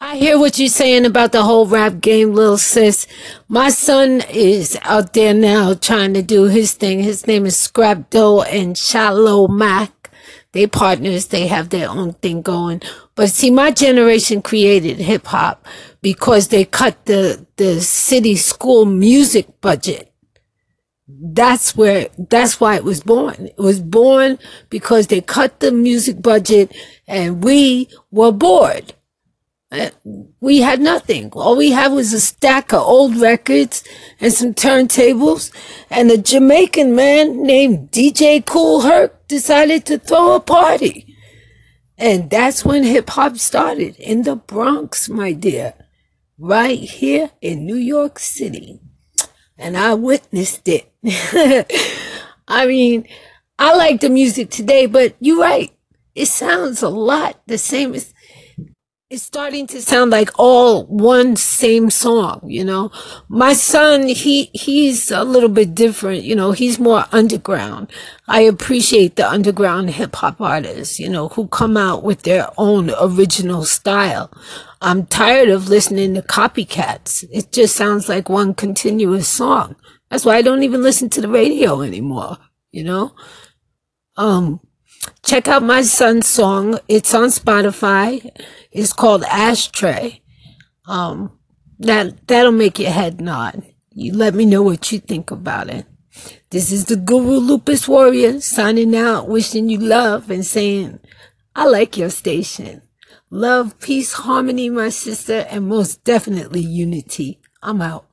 I hear what you're saying about the whole rap game, little sis. My son is out there now trying to do his thing. His name is Scrap Dough and Shallow Mac. They partners. They have their own thing going. But see, my generation created hip hop because they cut the, the city school music budget. That's where, that's why it was born. It was born because they cut the music budget and we were bored we had nothing. All we had was a stack of old records and some turntables. And a Jamaican man named DJ Kool Herc decided to throw a party. And that's when hip hop started in the Bronx, my dear. Right here in New York City. And I witnessed it. I mean, I like the music today, but you're right. It sounds a lot the same as it's starting to sound like all one same song, you know. My son, he he's a little bit different, you know, he's more underground. I appreciate the underground hip hop artists, you know, who come out with their own original style. I'm tired of listening to copycats. It just sounds like one continuous song. That's why I don't even listen to the radio anymore, you know. Um check out my son's song. It's on Spotify. It's called Ashtray. Um, that that'll make your head nod. You let me know what you think about it. This is the Guru Lupus Warrior signing out, wishing you love and saying, I like your station. Love, peace, harmony, my sister, and most definitely unity. I'm out.